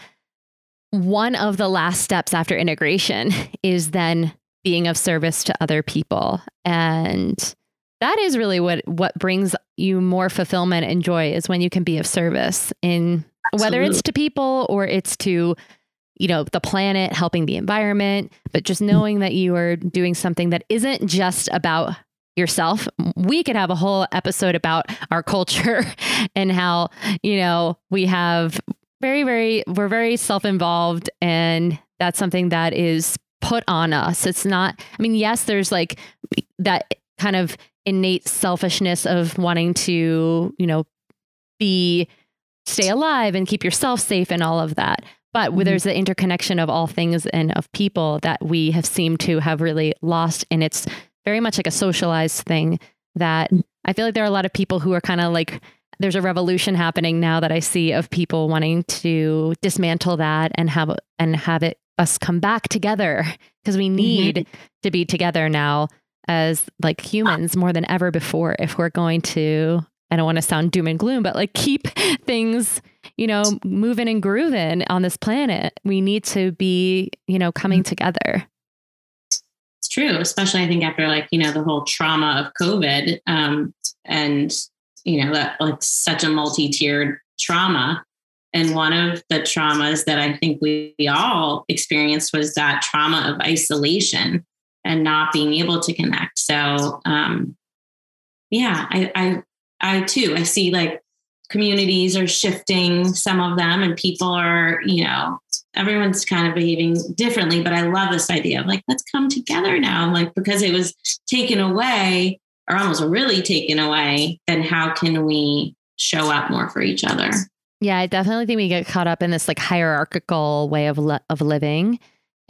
S1: one of the last steps after integration is then being of service to other people and that is really what what brings you more fulfillment and joy is when you can be of service in Absolutely. whether it's to people or it's to you know the planet helping the environment but just knowing that you are doing something that isn't just about yourself we could have a whole episode about our culture and how you know we have very very we're very self-involved and that's something that is put on us it's not i mean yes there's like that kind of innate selfishness of wanting to, you know, be stay alive and keep yourself safe and all of that. But mm-hmm. there's the interconnection of all things and of people that we have seemed to have really lost. And it's very much like a socialized thing that mm-hmm. I feel like there are a lot of people who are kind of like, there's a revolution happening now that I see of people wanting to dismantle that and have and have it us come back together because we mm-hmm. need mm-hmm. to be together now as like humans more than ever before if we're going to I don't want to sound doom and gloom, but like keep things, you know, moving and grooving on this planet. We need to be, you know, coming mm-hmm. together.
S2: It's true, especially I think after like, you know, the whole trauma of COVID um, and, you know, that like such a multi tiered trauma. And one of the traumas that I think we, we all experienced was that trauma of isolation and not being able to connect. So um, yeah, I, I I too I see like communities are shifting some of them and people are, you know, everyone's kind of behaving differently. But I love this idea of like, let's come together now. Like because it was taken away or almost really taken away, then how can we show up more for each other?
S1: Yeah, I definitely think we get caught up in this like hierarchical way of le- of living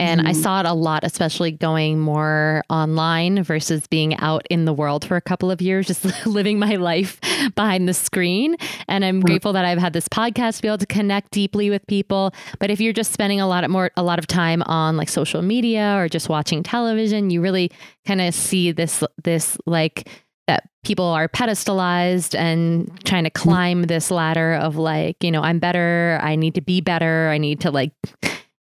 S1: and mm. I mm-hmm. saw it a lot, especially going more online versus being out in the world for a couple of years, just living my life behind the screen. And I'm mm. grateful that I've had this podcast to be able to connect deeply with people. But if you're just spending a lot of more, a lot of time on like social media or just watching television, you really kind of see this, this like, that people are pedestalized and trying to mm. climb this ladder of like, you know, I'm better. I need to be better. I need to like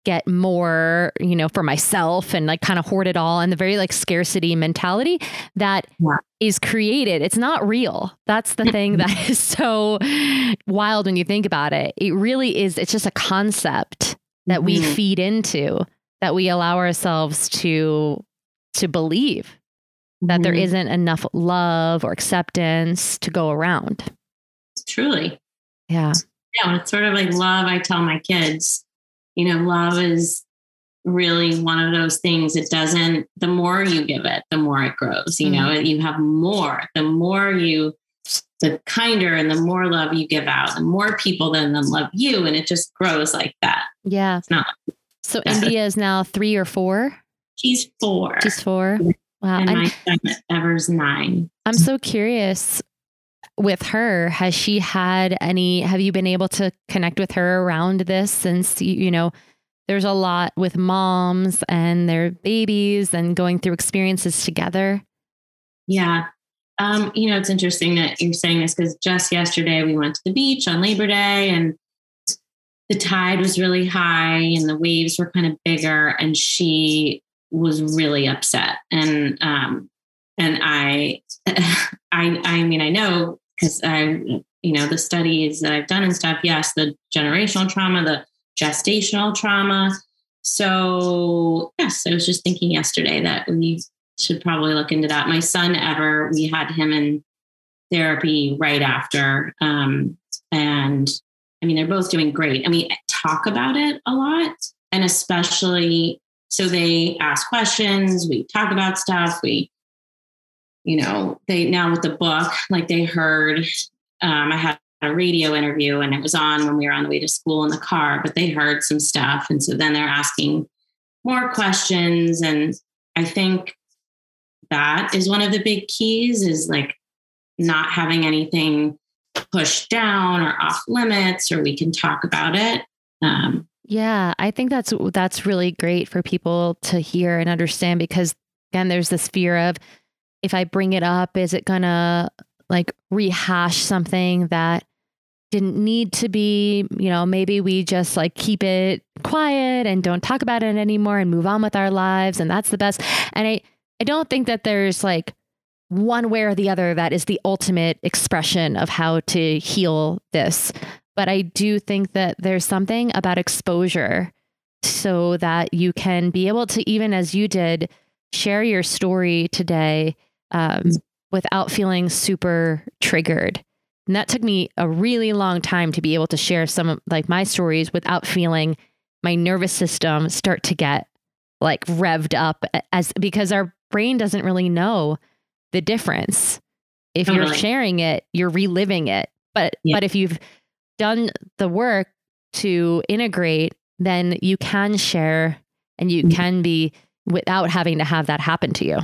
S1: get more, you know, for myself and like kind of hoard it all and the very like scarcity mentality that yeah. is created. It's not real. That's the thing that is so wild when you think about it. It really is, it's just a concept that mm-hmm. we feed into, that we allow ourselves to to believe that mm-hmm. there isn't enough love or acceptance to go around.
S2: Truly.
S1: Yeah.
S2: Yeah. It's sort of like love I tell my kids you know, love is really one of those things. It doesn't the more you give it the more it grows you know mm-hmm. you have more. The more you the kinder and the more love you give out the more people then them love you and it just grows like that.
S1: Yeah. It's not so india is now three or four?
S2: She's four.
S1: She's four?
S2: Wow. And my son ever's nine.
S1: I'm so curious with her has she had any have you been able to connect with her around this since you know there's a lot with moms and their babies and going through experiences together?
S2: Yeah. Um, you know it's interesting that you're saying this because just yesterday we went to the beach on labor day and the tide was really high and the waves were kind of bigger and she was really upset. And um, and I, I, I mean, I know because I, you know, the studies that I've done and stuff, yes, the generational trauma, the gestational trauma. So, yes, I was just thinking yesterday that we should probably look into that. My son, Ever, we had him in therapy right after. Um, and I mean, they're both doing great. I mean, talk about it a lot. And especially so they ask questions, we talk about stuff, we, you know, they now with the book, like they heard, um, I had a radio interview and it was on when we were on the way to school in the car, but they heard some stuff. And so then they're asking more questions. And I think that is one of the big keys is like not having anything pushed down or off limits, or we can talk about it. Um,
S1: yeah, I think that's that's really great for people to hear and understand because again, there's this fear of if I bring it up, is it gonna like rehash something that didn't need to be, you know, maybe we just like keep it quiet and don't talk about it anymore and move on with our lives and that's the best. And I I don't think that there's like one way or the other that is the ultimate expression of how to heal this. But I do think that there's something about exposure so that you can be able to, even as you did, share your story today um, without feeling super triggered. And that took me a really long time to be able to share some of like my stories without feeling my nervous system start to get like revved up as because our brain doesn't really know the difference. If totally. you're sharing it, you're reliving it. But yeah. but if you've done the work to integrate, then you can share and you mm-hmm. can be without having to have that happen to you.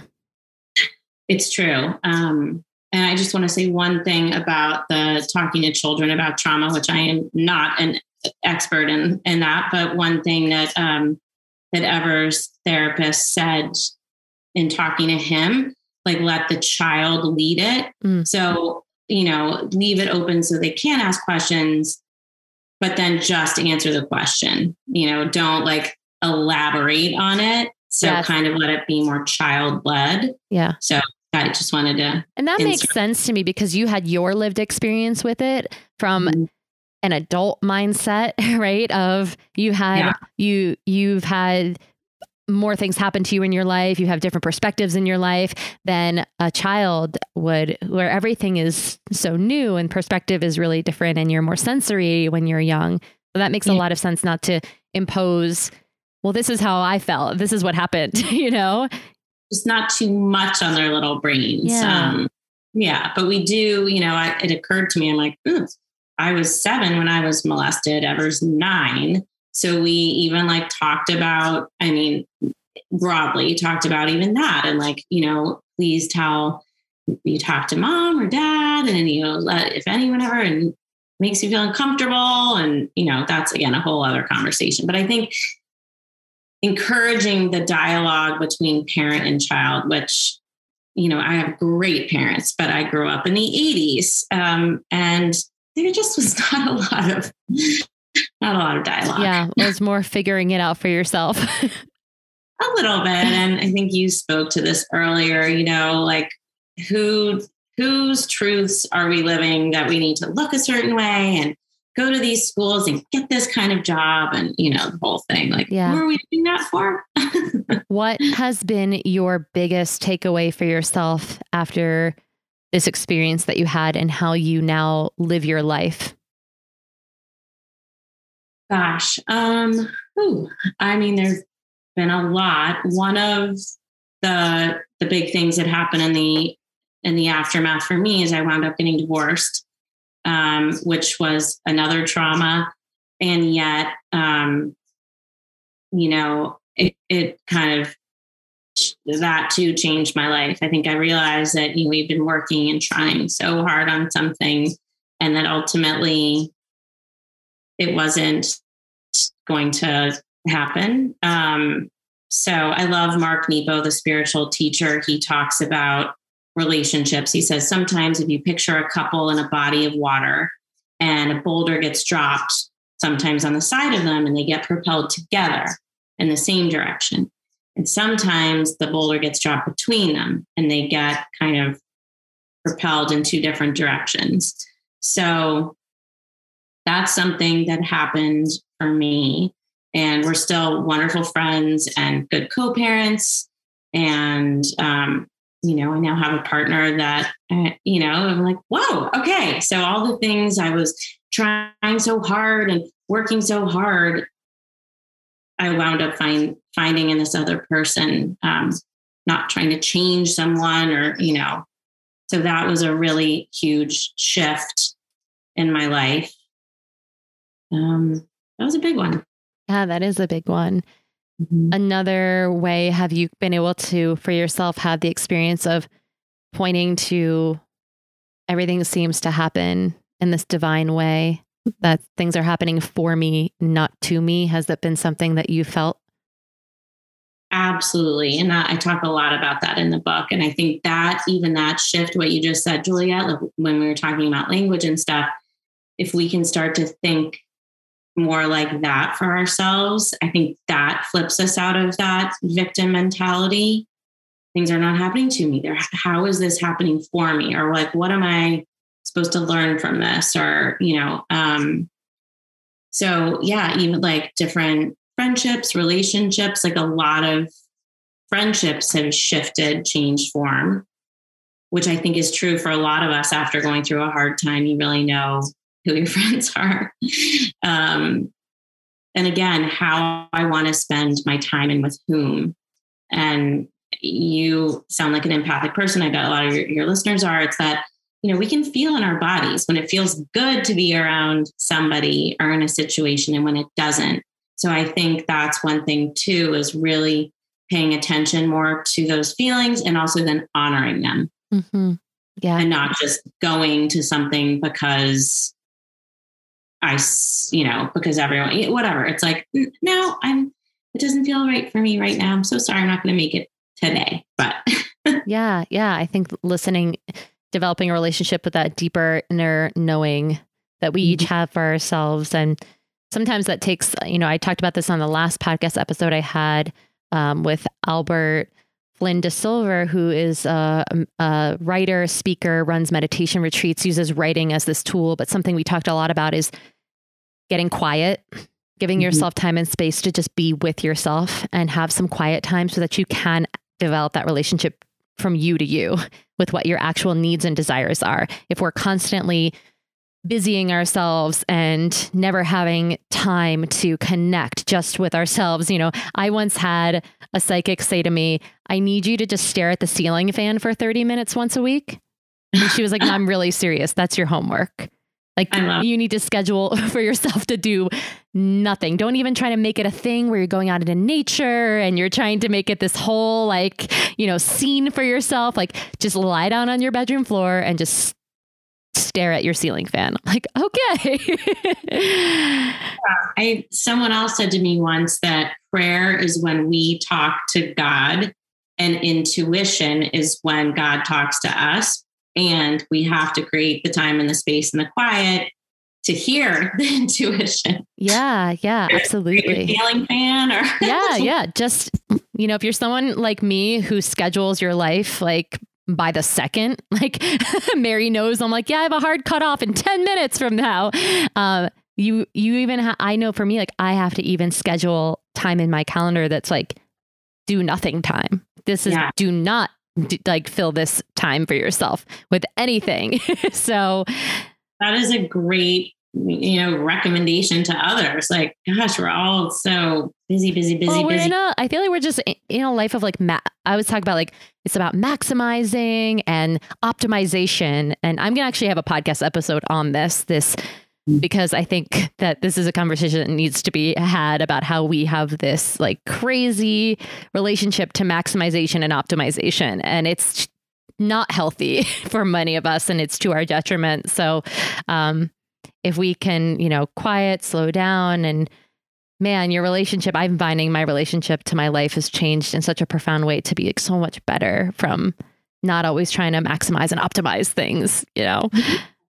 S2: It's true. Um, and I just want to say one thing about the talking to children about trauma, which I am not an expert in, in that, but one thing that um, that Ever's therapist said in talking to him, like let the child lead it. Mm. So, you know, leave it open so they can ask questions, but then just answer the question. You know, don't like elaborate on it. So yes. kind of let it be more child led.
S1: Yeah.
S2: So I just wanted to.
S1: And that makes sense to me because you had your lived experience with it from mm-hmm. an adult mindset, right? Of you had yeah. you you've had more things happen to you in your life, you have different perspectives in your life than a child would, where everything is so new and perspective is really different and you're more sensory when you're young. So that makes yeah. a lot of sense not to impose, well, this is how I felt. This is what happened, you know?
S2: Just not too much on their little brains. Yeah. Um, yeah. But we do, you know, I, it occurred to me, I'm like, I was seven when I was molested, Ever's nine. So we even like talked about, I mean, broadly talked about even that and like, you know, please tell you talk to mom or dad and you know, let if anyone ever and makes you feel uncomfortable. And, you know, that's again a whole other conversation. But I think encouraging the dialogue between parent and child, which you know, I have great parents, but I grew up in the 80s. Um, and there just was not a lot of not a lot of dialogue.
S1: Yeah, it was more figuring it out for yourself.
S2: a little bit. And I think you spoke to this earlier, you know, like who whose truths are we living that we need to look a certain way and go to these schools and get this kind of job and you know the whole thing like yeah. who are we doing that for
S1: what has been your biggest takeaway for yourself after this experience that you had and how you now live your life
S2: Gosh, um, ooh, I mean, there's been a lot. One of the the big things that happened in the in the aftermath for me is I wound up getting divorced, um, which was another trauma, and yet, um, you know, it it kind of that too changed my life. I think I realized that you know we've been working and trying so hard on something, and that ultimately it wasn't going to happen. Um, so I love Mark Nepo, the spiritual teacher. He talks about relationships. He says sometimes if you picture a couple in a body of water and a boulder gets dropped sometimes on the side of them and they get propelled together in the same direction. And sometimes the boulder gets dropped between them and they get kind of propelled in two different directions. So that's something that happened for me. And we're still wonderful friends and good co parents. And, um, you know, I now have a partner that, uh, you know, I'm like, whoa, okay. So all the things I was trying so hard and working so hard, I wound up find, finding in this other person, um, not trying to change someone or, you know, so that was a really huge shift in my life. Um, that was a big one.
S1: Yeah, that is a big one. Mm-hmm. Another way have you been able to, for yourself, have the experience of pointing to everything seems to happen in this divine way, that things are happening for me, not to me? Has that been something that you felt?
S2: Absolutely. And I talk a lot about that in the book. And I think that even that shift, what you just said, Juliette, like when we were talking about language and stuff, if we can start to think more like that for ourselves, I think that flips us out of that victim mentality. Things are not happening to me. They're, how is this happening for me? Or like, what am I supposed to learn from this? Or, you know, um, so yeah, even like different friendships, relationships, like a lot of friendships have shifted, changed form, which I think is true for a lot of us after going through a hard time. You really know who your friends are. Um, and again, how I want to spend my time and with whom. And you sound like an empathic person. I bet a lot of your, your listeners are. It's that, you know, we can feel in our bodies when it feels good to be around somebody or in a situation and when it doesn't. So I think that's one thing too, is really paying attention more to those feelings and also then honoring them.
S1: Mm-hmm. Yeah.
S2: And not just going to something because I, you know, because everyone, whatever. It's like, no, I'm, it doesn't feel right for me right now. I'm so sorry. I'm not going to make it today. But
S1: yeah, yeah. I think listening, developing a relationship with that deeper inner knowing that we mm-hmm. each have for ourselves. And sometimes that takes, you know, I talked about this on the last podcast episode I had um, with Albert DeSilver, who is a, a, writer, speaker, runs meditation retreats, uses writing as this tool. But something we talked a lot about is getting quiet, giving mm-hmm. yourself time and space to just be with yourself and have some quiet time so that you can develop that relationship from you to you with what your actual needs and desires are. If we're constantly busying ourselves and never having time to connect just with ourselves. You know, I once had a psychic say to me, I need you to just stare at the ceiling fan for 30 minutes once a week. And she was like, no, I'm really serious. That's your homework. Like you need to schedule for yourself to do nothing. Don't even try to make it a thing where you're going out into nature and you're trying to make it this whole like, you know, scene for yourself. Like just lie down on your bedroom floor and just stare at your ceiling fan. I'm like, okay.
S2: I someone else said to me once that prayer is when we talk to God and intuition is when God talks to us. And we have to create the time and the space and the quiet to hear the intuition.
S1: Yeah, yeah, absolutely.
S2: Ceiling fan or
S1: Yeah, yeah. Just you know, if you're someone like me who schedules your life like by the second. Like Mary knows I'm like, yeah, I have a hard cutoff in 10 minutes from now. Uh, you, you even, ha- I know for me, like I have to even schedule time in my calendar that's like do nothing time. This is yeah. do not like fill this time for yourself with anything. so
S2: that is a great you know recommendation to others. Like gosh we're all so busy busy busy well,
S1: we're
S2: busy.
S1: in a, i feel like we're just in a life of like ma- i was talking about like it's about maximizing and optimization. And i'm gonna actually have a podcast episode on this this mm. because i think that this is a conversation that needs to be had about how we have this like crazy relationship to maximization and optimization. And it's not healthy for many of us and it's to our detriment. So um if we can, you know, quiet, slow down and man, your relationship, I'm finding my relationship to my life has changed in such a profound way to be so much better from not always trying to maximize and optimize things, you know?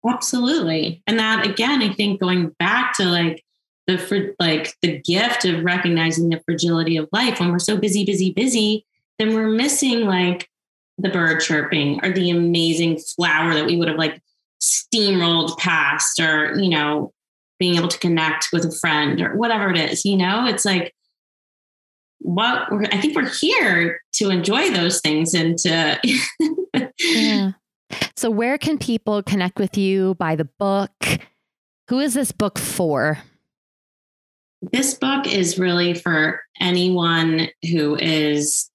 S2: Absolutely. And that again, I think going back to like the like the gift of recognizing the fragility of life when we're so busy, busy, busy, then we're missing like the bird chirping or the amazing flower that we would have like steamrolled past or, you know, being able to connect with a friend or whatever it is, you know, it's like, what we're I think we're here to enjoy those things and to.
S1: yeah. So, where can people connect with you? by the book? Who is this book for?
S2: this book is really for anyone who is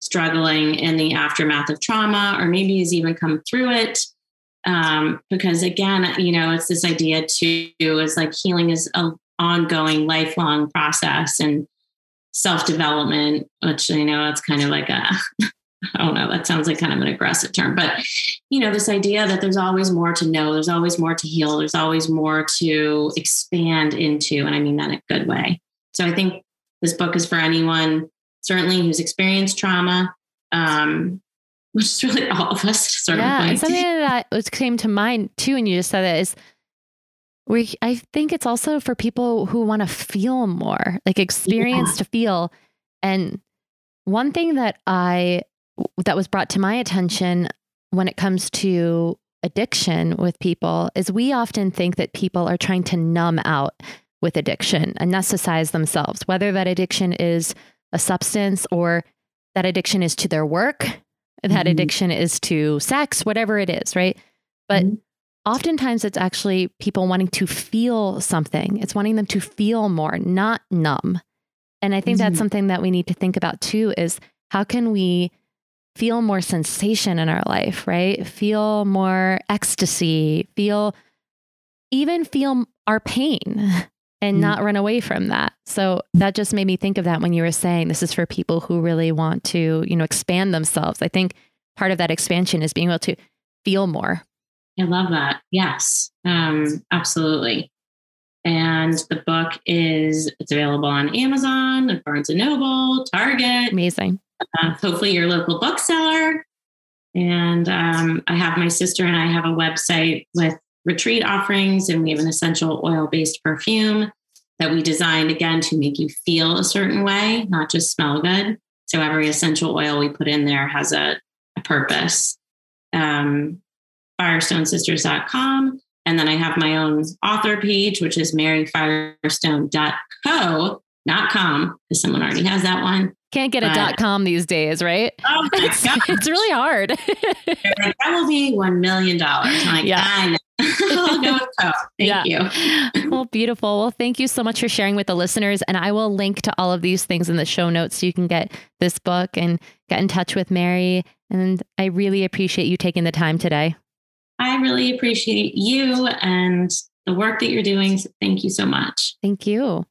S2: struggling in the aftermath of trauma or maybe has even come through it. Um, because again, you know, it's this idea too is like healing is an ongoing, lifelong process and self development, which you know, it's kind of like a I don't know, that sounds like kind of an aggressive term, but you know, this idea that there's always more to know, there's always more to heal, there's always more to expand into. And I mean that in a good way. So I think this book is for anyone, certainly who's experienced trauma, um, which is really all of us.
S1: sort yeah, and something that was came to mind too, and you just said that is we. I think it's also for people who want to feel more, like experience yeah. to feel. And one thing that I that was brought to my attention when it comes to addiction with people is we often think that people are trying to numb out with addiction, anesthetize themselves, whether that addiction is a substance or that addiction is to their work, that mm-hmm. addiction is to sex, whatever it is, right? But mm-hmm. oftentimes it's actually people wanting to feel something. It's wanting them to feel more, not numb. And I think mm-hmm. that's something that we need to think about too is how can we feel more sensation in our life, right? Feel more ecstasy, feel even feel our pain and mm. not run away from that. So that just made me think of that when you were saying this is for people who really want to, you know, expand themselves. I think part of that expansion is being able to feel more.
S2: I love that. Yes, um, absolutely. And the book is it's available on Amazon, and Barnes and Noble, Target.
S1: Amazing
S2: uh, hopefully your local bookseller. And um, I have my sister and I have a website with retreat offerings, and we have an essential oil based perfume that we designed again to make you feel a certain way, not just smell good. So every essential oil we put in there has a, a purpose. Um, firestonesisters.com. And then I have my own author page, which is maryfirestone.co, not com, because someone already has that one.
S1: Can't get a but, dot com these days, right? Oh it's, it's, really hard.
S2: like, that will be $1 million. Like, yeah. I'll go with. Thank yeah.
S1: you. well, beautiful. Well, thank you so much for sharing with the listeners. And I will link to all of these things in the show notes so you can get this book and get in touch with Mary. And I really appreciate you taking the time today.
S2: I really appreciate you and the work that you're doing. So thank you so much.
S1: Thank you.